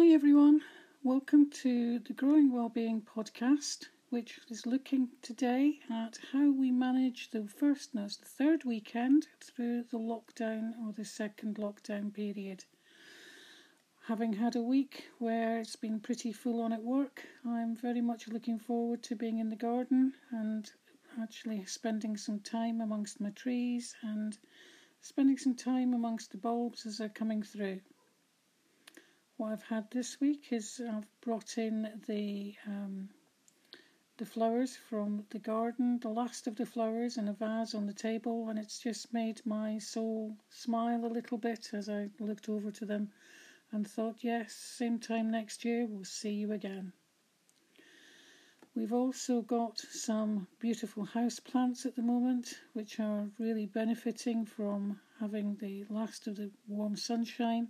Hi everyone, welcome to the Growing Wellbeing podcast, which is looking today at how we manage the first, no, the third weekend through the lockdown or the second lockdown period. Having had a week where it's been pretty full on at work, I'm very much looking forward to being in the garden and actually spending some time amongst my trees and spending some time amongst the bulbs as they're coming through. What I've had this week is I've brought in the um, the flowers from the garden, the last of the flowers in a vase on the table, and it's just made my soul smile a little bit as I looked over to them and thought, yes, same time next year, we'll see you again. We've also got some beautiful house plants at the moment, which are really benefiting from having the last of the warm sunshine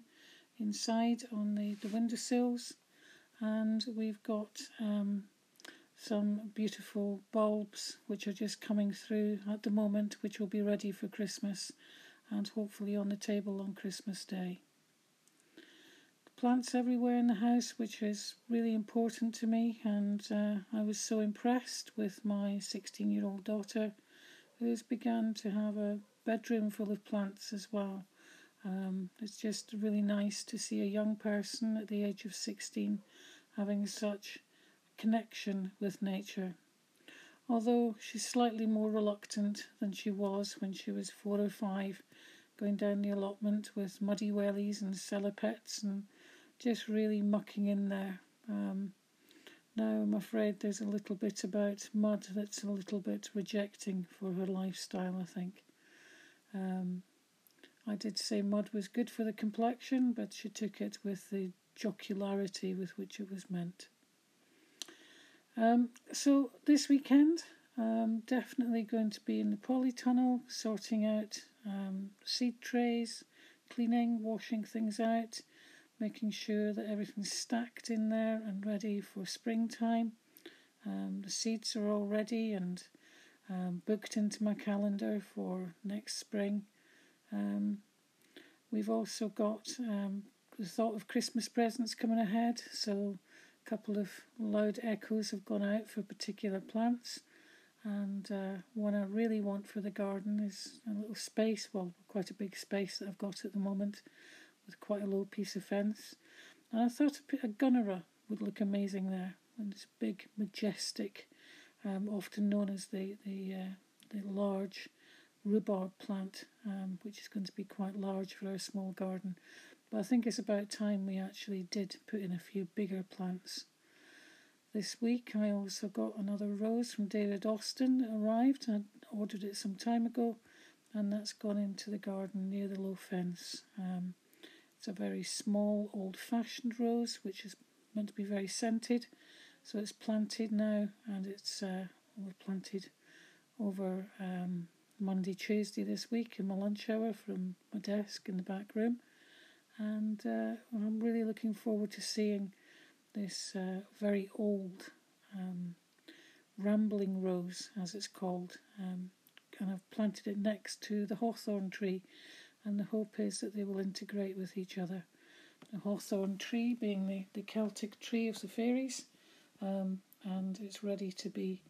inside on the, the windowsills. And we've got um, some beautiful bulbs which are just coming through at the moment, which will be ready for Christmas and hopefully on the table on Christmas Day. Plants everywhere in the house, which is really important to me, and uh, I was so impressed with my 16 year old daughter who's begun to have a bedroom full of plants as well. Um, it's just really nice to see a young person at the age of 16 having such connection with nature. Although she's slightly more reluctant than she was when she was four or five, going down the allotment with muddy wellies and pets and just really mucking in there. Um, now I'm afraid there's a little bit about mud that's a little bit rejecting for her lifestyle, I think. Um, I did say mud was good for the complexion, but she took it with the jocularity with which it was meant. Um, so this weekend, um, definitely going to be in the polytunnel, sorting out um, seed trays, cleaning, washing things out, making sure that everything's stacked in there and ready for springtime. Um, the seeds are all ready and um, booked into my calendar for next spring. Um, we've also got um, the thought of Christmas presents coming ahead, so a couple of loud echoes have gone out for particular plants. And uh, one I really want for the garden is a little space, well, quite a big space that I've got at the moment with quite a low piece of fence. And I thought a gunnera would look amazing there. And it's big, majestic, um, often known as the, the, uh, the large rhubarb plant, um, which is going to be quite large for our small garden. But I think it's about time we actually did put in a few bigger plants. This week I also got another rose from David Austin arrived. I ordered it some time ago and that's gone into the garden near the low fence. Um, it's a very small old fashioned rose which is meant to be very scented. So it's planted now and it's uh, planted over um, Monday, Tuesday this week in my lunch hour from my desk in the back room and uh, I'm really looking forward to seeing this uh, very old um, rambling rose, as it's called, um, and I've planted it next to the hawthorn tree, and the hope is that they will integrate with each other. The hawthorn tree being the, the Celtic tree of the fairies, um, and it's ready to be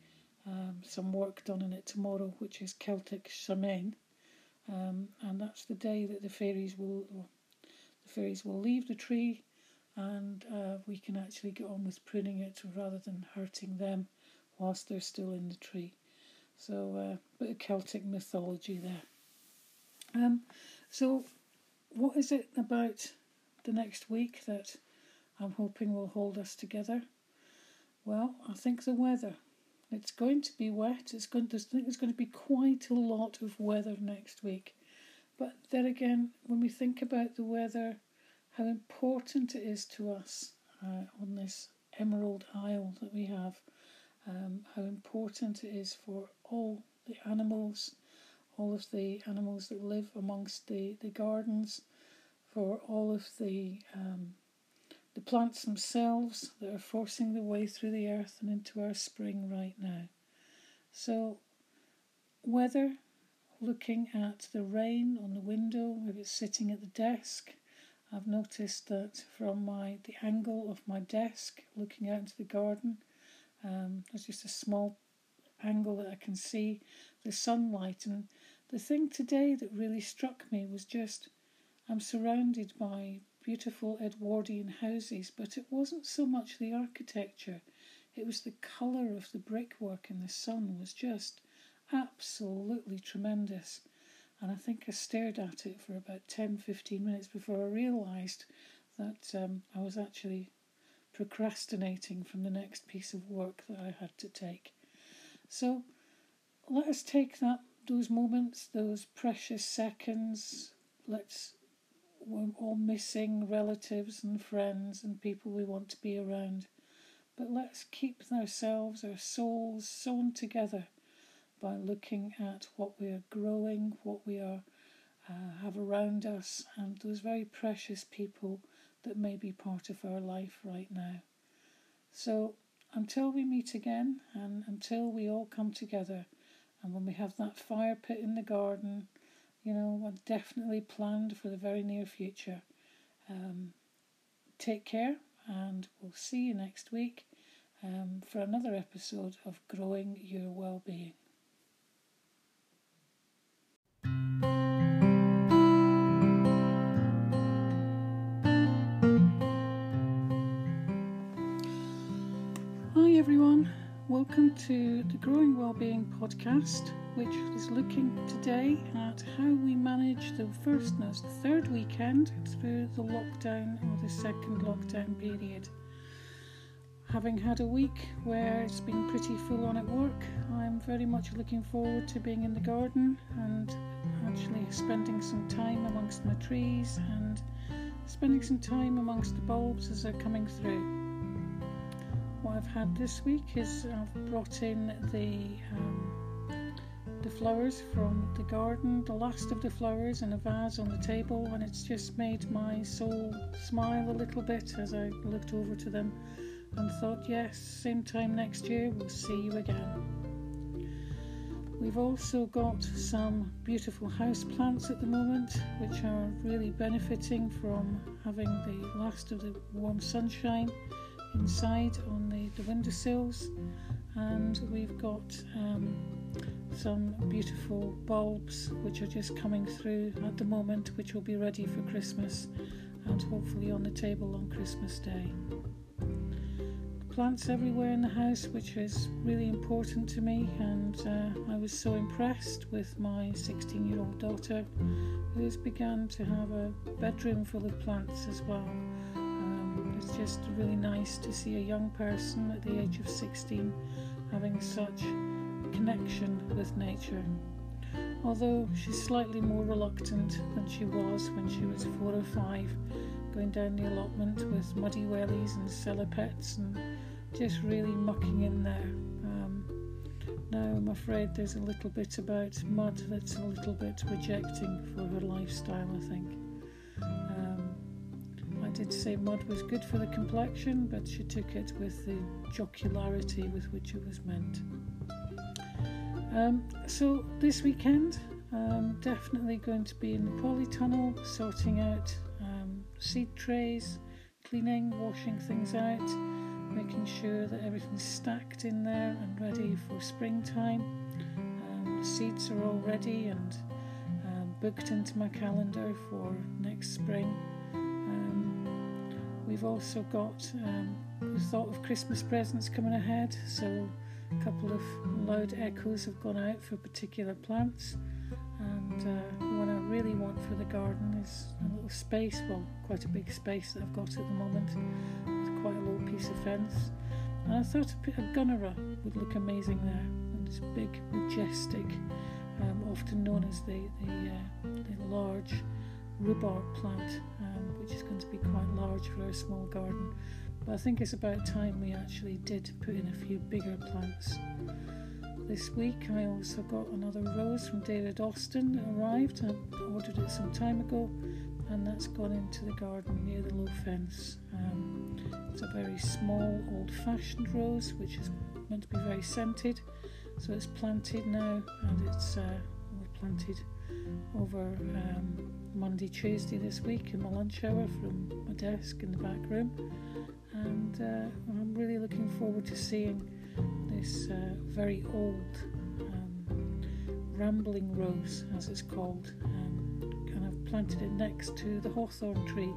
um, some work done on it tomorrow, which is Celtic Samhain. Um, and that's the day that the fairies will, the fairies will leave the tree and uh, we can actually get on with pruning it rather than hurting them whilst they're still in the tree. So, a uh, bit of Celtic mythology there. Um, so, what is it about the next week that I'm hoping will hold us together? Well, I think the weather. It's going to be wet. It's going to, I think there's going to be quite a lot of weather next week. But then again, when we think about the weather, how important it is to us uh, on this Emerald Isle that we have, um, how important it is for all the animals, all of the animals that live amongst the, the gardens, for all of the um, the plants themselves that are forcing their way through the earth and into our spring right now. So, weather looking at the rain on the window, if it's sitting at the desk, I've noticed that from my the angle of my desk looking out into the garden, um, there's just a small angle that I can see the sunlight. And the thing today that really struck me was just I'm surrounded by beautiful Edwardian houses, but it wasn't so much the architecture, it was the colour of the brickwork in the sun was just absolutely tremendous. And I think I stared at it for about 10 15 minutes before I realised that um, I was actually procrastinating from the next piece of work that I had to take. So let us take that those moments, those precious seconds. Let's we're all missing relatives and friends and people we want to be around. But let's keep ourselves, our souls sewn together by looking at what we are growing, what we are uh, have around us, and those very precious people that may be part of our life right now. So until we meet again, and until we all come together, and when we have that fire pit in the garden, you know, definitely planned for the very near future. Um, take care, and we'll see you next week um, for another episode of Growing Your Wellbeing. Welcome to the Growing Wellbeing podcast, which is looking today at how we manage the first, no, the third weekend through the lockdown or the second lockdown period. Having had a week where it's been pretty full on at work, I'm very much looking forward to being in the garden and actually spending some time amongst my trees and spending some time amongst the bulbs as they're coming through I've had this week is I've brought in the um, the flowers from the garden, the last of the flowers in a vase on the table, and it's just made my soul smile a little bit as I looked over to them and thought, yes, same time next year we'll see you again. We've also got some beautiful house plants at the moment, which are really benefiting from having the last of the warm sunshine inside on the, the windowsills, and we've got um, some beautiful bulbs which are just coming through at the moment, which will be ready for Christmas and hopefully on the table on Christmas Day. Plants everywhere in the house, which is really important to me, and uh, I was so impressed with my 16 year old daughter who has begun to have a bedroom full of plants as well it's just really nice to see a young person at the age of 16 having such connection with nature. Although she's slightly more reluctant than she was when she was four or five, going down the allotment with muddy wellies and cellar pets and just really mucking in there. Um, now I'm afraid there's a little bit about mud that's a little bit rejecting for her lifestyle, I think did say mud was good for the complexion, but she took it with the jocularity with which it was meant. Um, so this weekend, um, definitely going to be in the polytunnel, sorting out um, seed trays, cleaning, washing things out, making sure that everything's stacked in there and ready for springtime. Um, seeds are all ready and um, booked into my calendar for next spring. We've also got um, the thought of Christmas presents coming ahead, so a couple of loud echoes have gone out for particular plants. And uh, what I really want for the garden is a little space, well, quite a big space that I've got at the moment, with quite a little piece of fence. And I thought a gunnera would look amazing there, and this big, majestic, um, often known as the, the, uh, the large rhubarb plant, um, which is going to be quite large for our small garden. But I think it's about time we actually did put in a few bigger plants. This week I also got another rose from David Austin arrived. I ordered it some time ago and that's gone into the garden near the low fence. Um, it's a very small old fashioned rose which is meant to be very scented. So it's planted now and it's uh, planted over um, Monday, Tuesday this week in my lunch hour from my desk in the back room, and uh, I'm really looking forward to seeing this uh, very old um, rambling rose, as it's called, um, and I've planted it next to the hawthorn tree,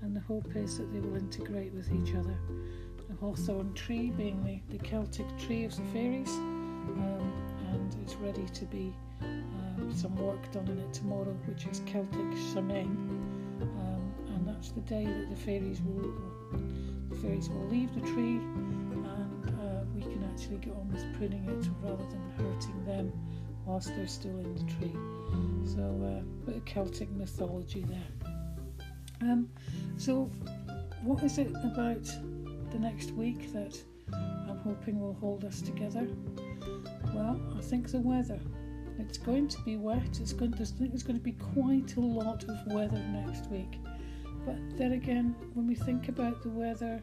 and the hope is that they will integrate with each other. The hawthorn tree being the, the Celtic tree of the fairies, um, and it's ready to be um, some work done on it tomorrow, which is Celtic Samhain, um, and that's the day that the fairies will the fairies will leave the tree, and uh, we can actually get on with pruning it rather than hurting them whilst they're still in the tree. So, uh, a bit of Celtic mythology there. Um, so, what is it about the next week that I'm hoping will hold us together? Well, I think the weather. It's going to be wet. It's going. To, I think there's going to be quite a lot of weather next week. But then again, when we think about the weather,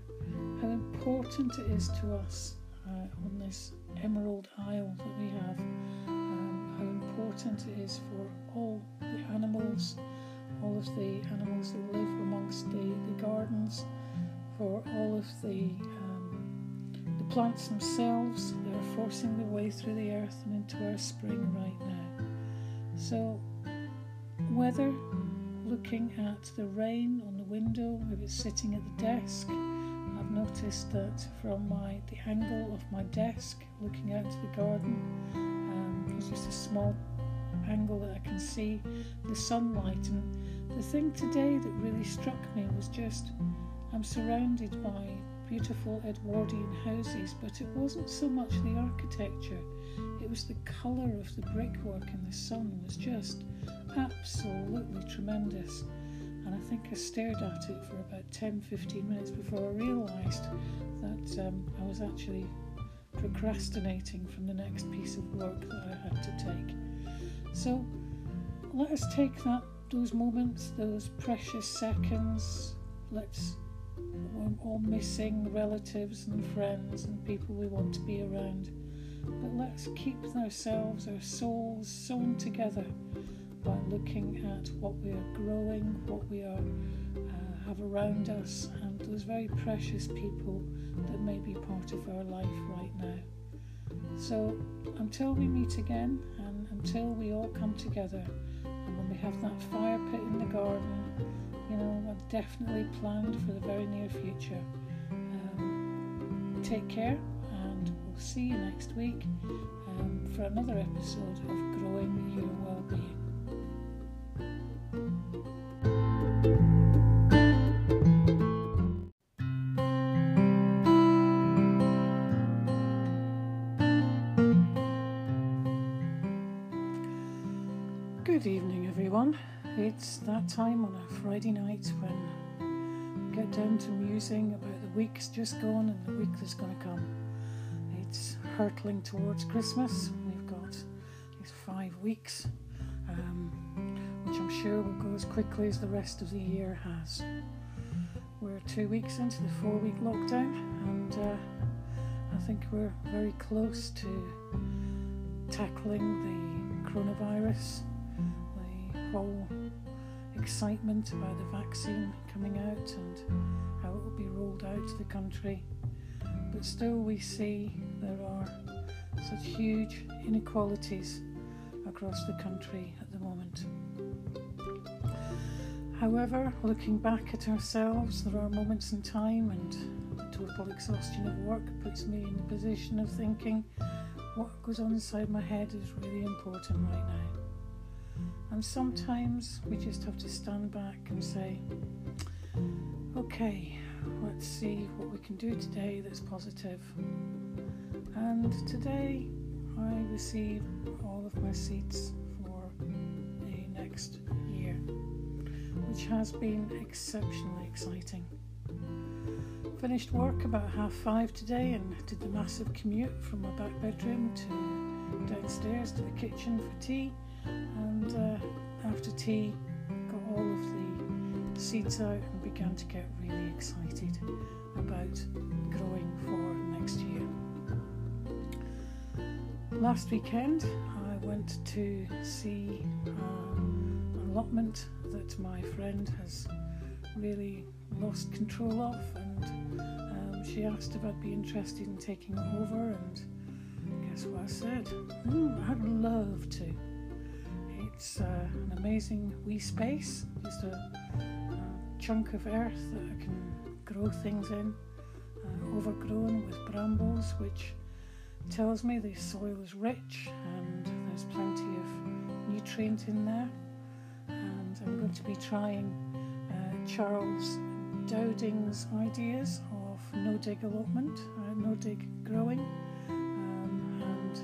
how important it is to us uh, on this Emerald Isle that we have, um, how important it is for all the animals, all of the animals that live amongst the, the gardens, for all of the the plants themselves that are forcing their way through the earth and into our spring right now. So, weather looking at the rain on the window, if it's sitting at the desk. I've noticed that from my the angle of my desk, looking out to the garden, um, it's just a small angle that I can see the sunlight. And the thing today that really struck me was just I'm surrounded by beautiful Edwardian houses, but it wasn't so much the architecture, it was the colour of the brickwork in the sun was just absolutely tremendous. And I think I stared at it for about 10 15 minutes before I realised that um, I was actually procrastinating from the next piece of work that I had to take. So let us take that those moments, those precious seconds. Let's all missing relatives and friends and people we want to be around. But let's keep ourselves, our souls sewn together by looking at what we are growing, what we are uh, have around us, and those very precious people that may be part of our life right now. So until we meet again, and until we all come together, and when we have that fire pit in the garden, you know, I've definitely planned for the very near future. Um, take care, and we'll see you next week um, for another episode of Growing Your Wellbeing. Good evening, everyone. It's that time on a Friday night when we get down to musing about the week's just gone and the week that's going to come. It's hurtling towards Christmas. We've got these five weeks, um, which I'm sure will go as quickly as the rest of the year has. We're two weeks into the four week lockdown, and uh, I think we're very close to tackling the coronavirus the whole excitement about the vaccine coming out and how it will be rolled out to the country. But still, we see there are such huge inequalities across the country at the moment. However, looking back at ourselves, there are moments in time, and total exhaustion of work puts me in the position of thinking what goes on inside my head is really important right now. And sometimes we just have to stand back and say, okay, let's see what we can do today that's positive. And today I receive all of my seats for the next year, which has been exceptionally exciting. Finished work about half five today and did the massive commute from my back bedroom to downstairs to the kitchen for tea and uh, after tea, got all of the seeds out and began to get really excited about growing for next year. Last weekend, I went to see um, allotment that my friend has really lost control of, and um, she asked if I'd be interested in taking over. And guess what I said? Mm, I'd love to. It's uh, an amazing wee space, just a, chunk of earth that I can grow things in, uh, overgrown with brambles, which tells me the soil is rich and there's plenty of nutrient in there. And I'm going to be trying uh, Charles Dowding's ideas of no dig allotment, uh, no dig growing, um, and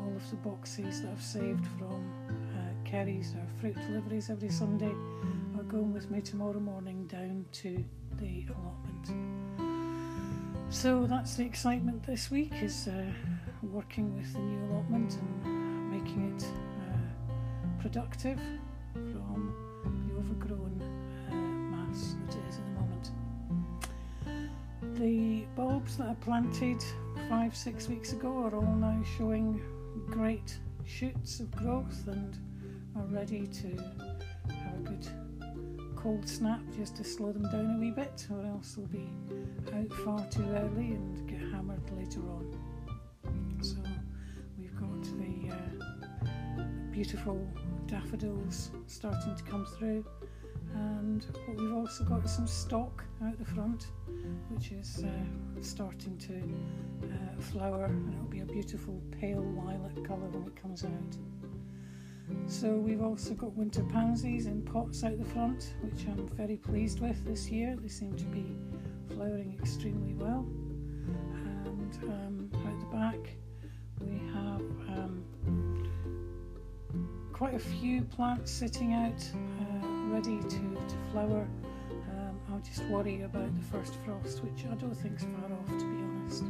all of the boxes that I've saved from Kerry's or fruit deliveries every Sunday are going with me tomorrow morning down to the allotment. So that's the excitement this week is uh, working with the new allotment and making it uh, productive from the overgrown uh, mass that it is at the moment. The bulbs that I planted five, six weeks ago are all now showing great shoots of growth and are ready to have a good cold snap just to slow them down a wee bit, or else they'll be out far too early and get hammered later on. So we've got the uh, beautiful daffodils starting to come through, and what we've also got some stock out the front, which is uh, starting to uh, flower, and it'll be a beautiful pale lilac colour when it comes out. So we've also got winter pansies in pots out the front, which I'm very pleased with this year. They seem to be flowering extremely well. And um, out the back, we have um, quite a few plants sitting out, uh, ready to, to flower. Um, I'll just worry about the first frost, which I don't think is far off, to be honest.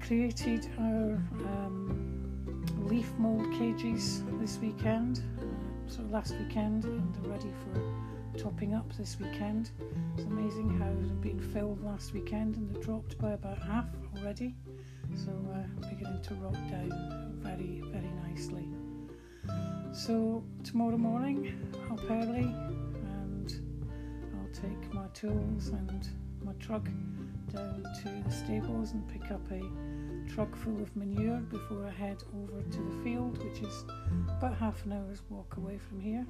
Created our um, leaf mould cages this weekend, so last weekend, and they're ready for topping up this weekend. It's amazing how they've been filled last weekend and they dropped by about half already, so uh, beginning to rot down very, very nicely. So tomorrow morning, up early, and I'll take my tools and my truck down to the stables and pick up a truck full of manure before I head over to the field, which is about half an hour's walk away from here,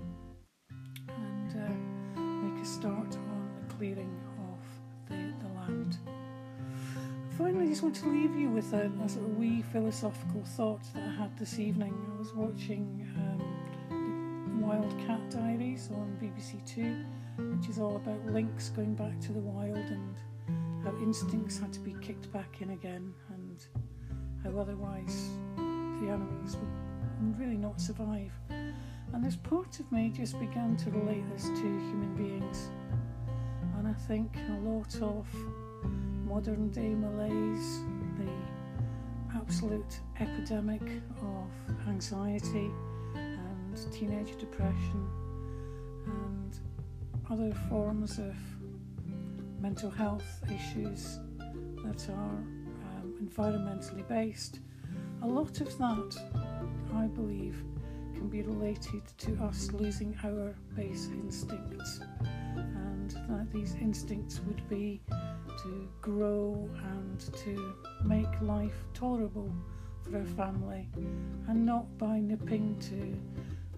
and uh, make a start on the clearing of the, the land. Finally, I just want to leave you with a, a sort of wee philosophical thought that I had this evening. I was watching um, Diaries on BBC Two, which is all about lynx going back to the wild and how instincts had to be kicked back in again and how otherwise the animals would really not survive. And this part of me just began to relate this to human beings. And I think a lot of modern day malaise, the absolute epidemic of anxiety and teenage depression and other forms of mental health issues that are environmentally based, a lot of that, I believe, can be related to us losing our base instincts, and that these instincts would be to grow and to make life tolerable for our family, and not by nipping to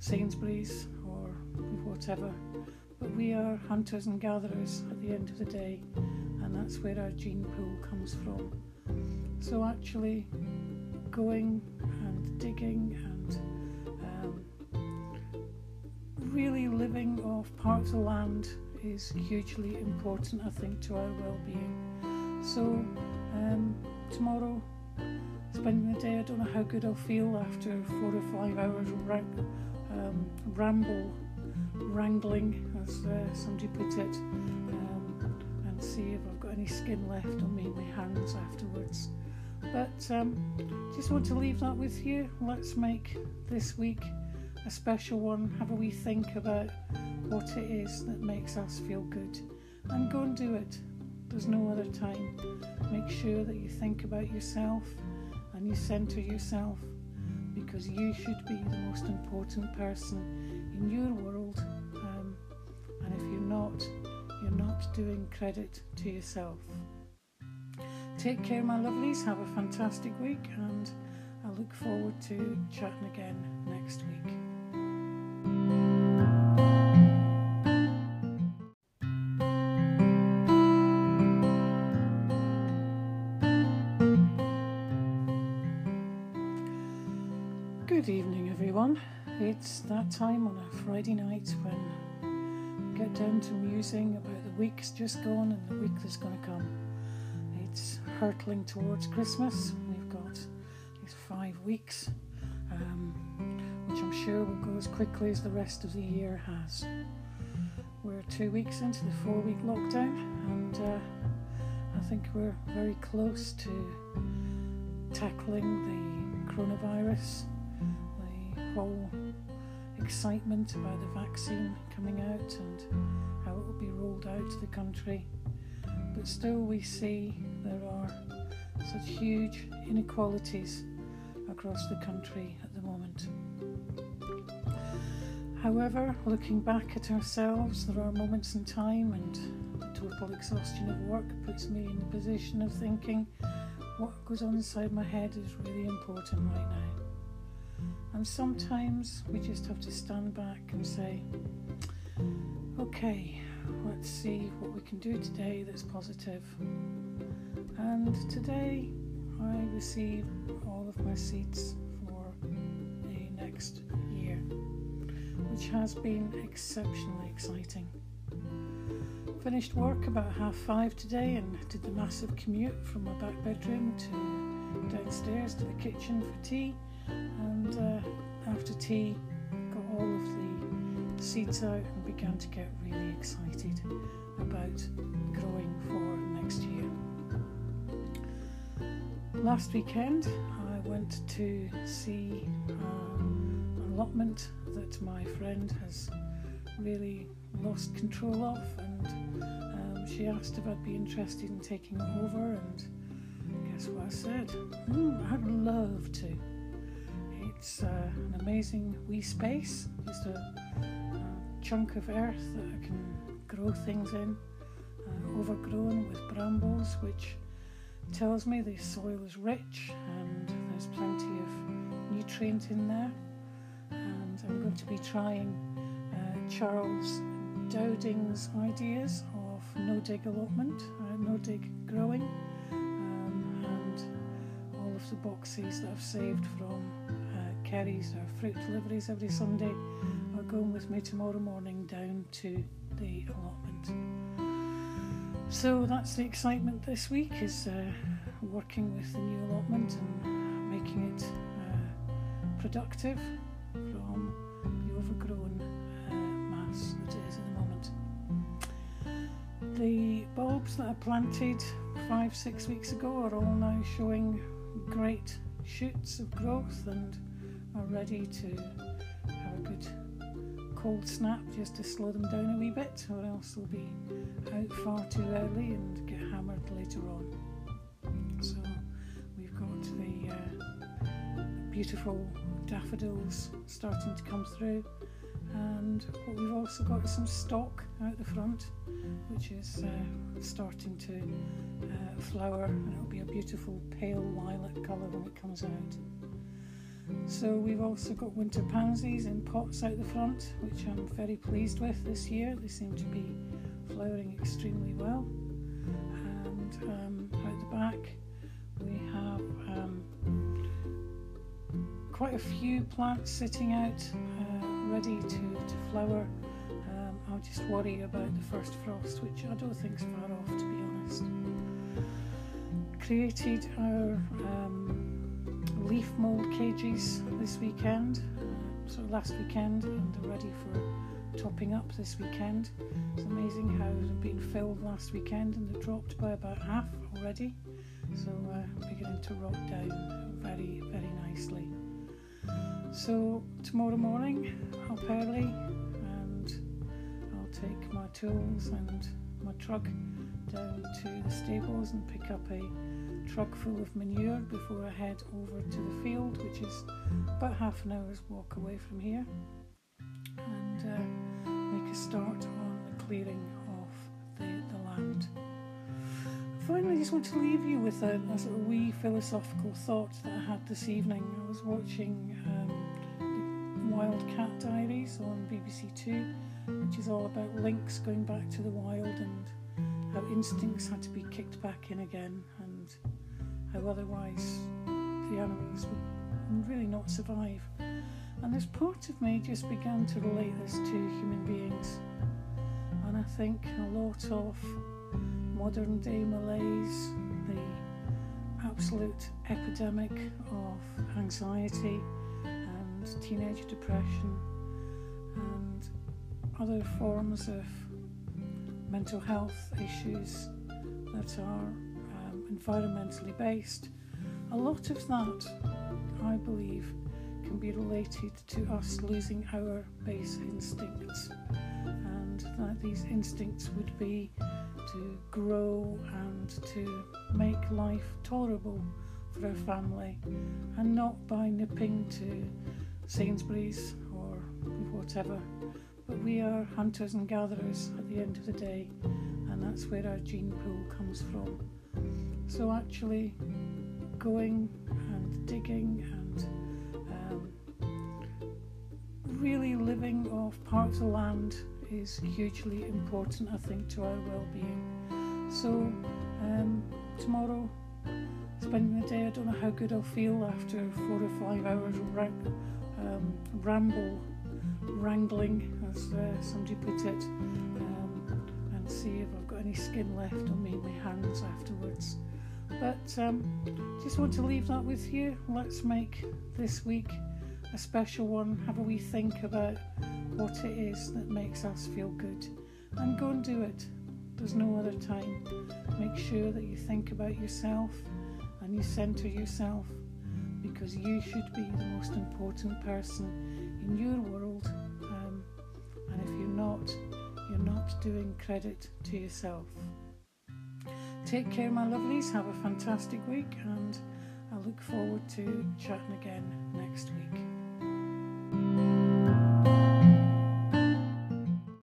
Sainsbury's or whatever. But we are hunters and gatherers at the end of the day, and that's where our gene pool comes from. So actually going and digging and um, really living off parts of land is hugely important, I think, to our well-being. So um, tomorrow, spending the day, I don't know how good I'll feel after four or five hours of um, ramble, wrangling, as uh, somebody put it, um, and see if I've got any skin left on me, my hands afterwards. But um, just want to leave that with you. Let's make this week a special one. Have a wee think about what it is that makes us feel good and go and do it. There's no other time. Make sure that you think about yourself and you centre yourself because you should be the most important person in your world. Um, and if you're not, you're not doing credit to yourself. Take care, my lovelies. Have a fantastic week, and I look forward to chatting again next week. Good evening, everyone. It's that time on a Friday night when we get down to musing about the week's just gone and the week that's going to come. Hurtling towards Christmas. We've got these five weeks, um, which I'm sure will go as quickly as the rest of the year has. We're two weeks into the four week lockdown, and uh, I think we're very close to tackling the coronavirus the whole excitement about the vaccine coming out and how it will be rolled out to the country. But still, we see there are such huge inequalities across the country at the moment. However, looking back at ourselves, there are moments in time, and the total exhaustion of work puts me in the position of thinking what goes on inside my head is really important right now. And sometimes we just have to stand back and say, okay, let's see what we can do today that's positive. And today I receive all of my seeds for the next year, which has been exceptionally exciting. Finished work about half five today and did the massive commute from my back bedroom to downstairs to the kitchen for tea and uh, after tea got all of the seeds out and began to get really excited about growing for next year. Last weekend I went to see um, an allotment that my friend has really lost control of and um, she asked if I'd be interested in taking over and guess what I said? Mm, I'd love to. It's uh, an amazing wee space, just a, a, chunk of earth that I can grow things in, uh, overgrown with brambles, which tells me the soil is rich and there's plenty of nutrient in there. And I'm going to be trying uh, Charles Dowding's ideas of no dig allotment, uh, no dig growing, um, and all of the boxes that I've saved from Kerry's or fruit deliveries every Sunday are going with me tomorrow morning down to the allotment. So that's the excitement this week is uh, working with the new allotment and making it uh, productive from the overgrown uh, mass that it is at the moment. The bulbs that I planted five, six weeks ago are all now showing great shoots of growth and are ready to have a good cold snap just to slow them down a wee bit, or else they'll be out far too early and get hammered later on. So we've got the uh, beautiful daffodils starting to come through, and what we've also got is some stock out the front, which is uh, starting to uh, flower, and it'll be a beautiful pale lilac colour when it comes out. So we've also got winter pansies in pots out the front, which I'm very pleased with this year. They seem to be flowering extremely well. And um, out the back, we have um, quite a few plants sitting out, uh, ready to, to flower. Um, I'll just worry about the first frost, which I don't think is far off, to be honest. Created our um, leaf mould cages this weekend, uh, so last weekend, and they're ready for topping up this weekend. It's amazing how they've been filled last weekend and they dropped by about half already, so uh, beginning to rot down very, very nicely. So tomorrow morning, up early, and I'll take my tools and my truck down to the stables and pick up a truck full of manure before I head over to the field, which is about half an hour's walk away from here. And uh, make a start on the clearing of the, the land. Finally, I just want to leave you with a, a sort of wee philosophical thought that I had this evening. I was watching um, Wildcat Diaries on BBC Two, which is all about lynx going back to the wild and how instincts had to be kicked back in again, and how otherwise the animals would really not survive. And this part of me just began to relate this to human beings. And I think a lot of modern day malaise, the absolute epidemic of anxiety and teenage depression, and other forms of mental health issues that are um, environmentally based. A lot of that, I believe, can be related to us losing our base instincts, and that these instincts would be to grow and to make life tolerable for our family, and not by nipping to Sainsbury's or whatever. But we are hunters and gatherers at the end of the day, and that's where our gene pool comes from. So, actually, going and digging and really living off parts of land is hugely important, I think, to our well being. So, um, tomorrow, spending the day, I don't know how good I'll feel after four or five hours of um, ramble, wrangling, as uh, somebody put it, um, and see if I've got any skin left on me, my hands afterwards. But um, just want to leave that with you. Let's make this week a special one. Have a wee think about what it is that makes us feel good and go and do it. There's no other time. Make sure that you think about yourself and you centre yourself because you should be the most important person in your world. Um, and if you're not, you're not doing credit to yourself. Take care, my lovelies. Have a fantastic week, and I look forward to chatting again next week.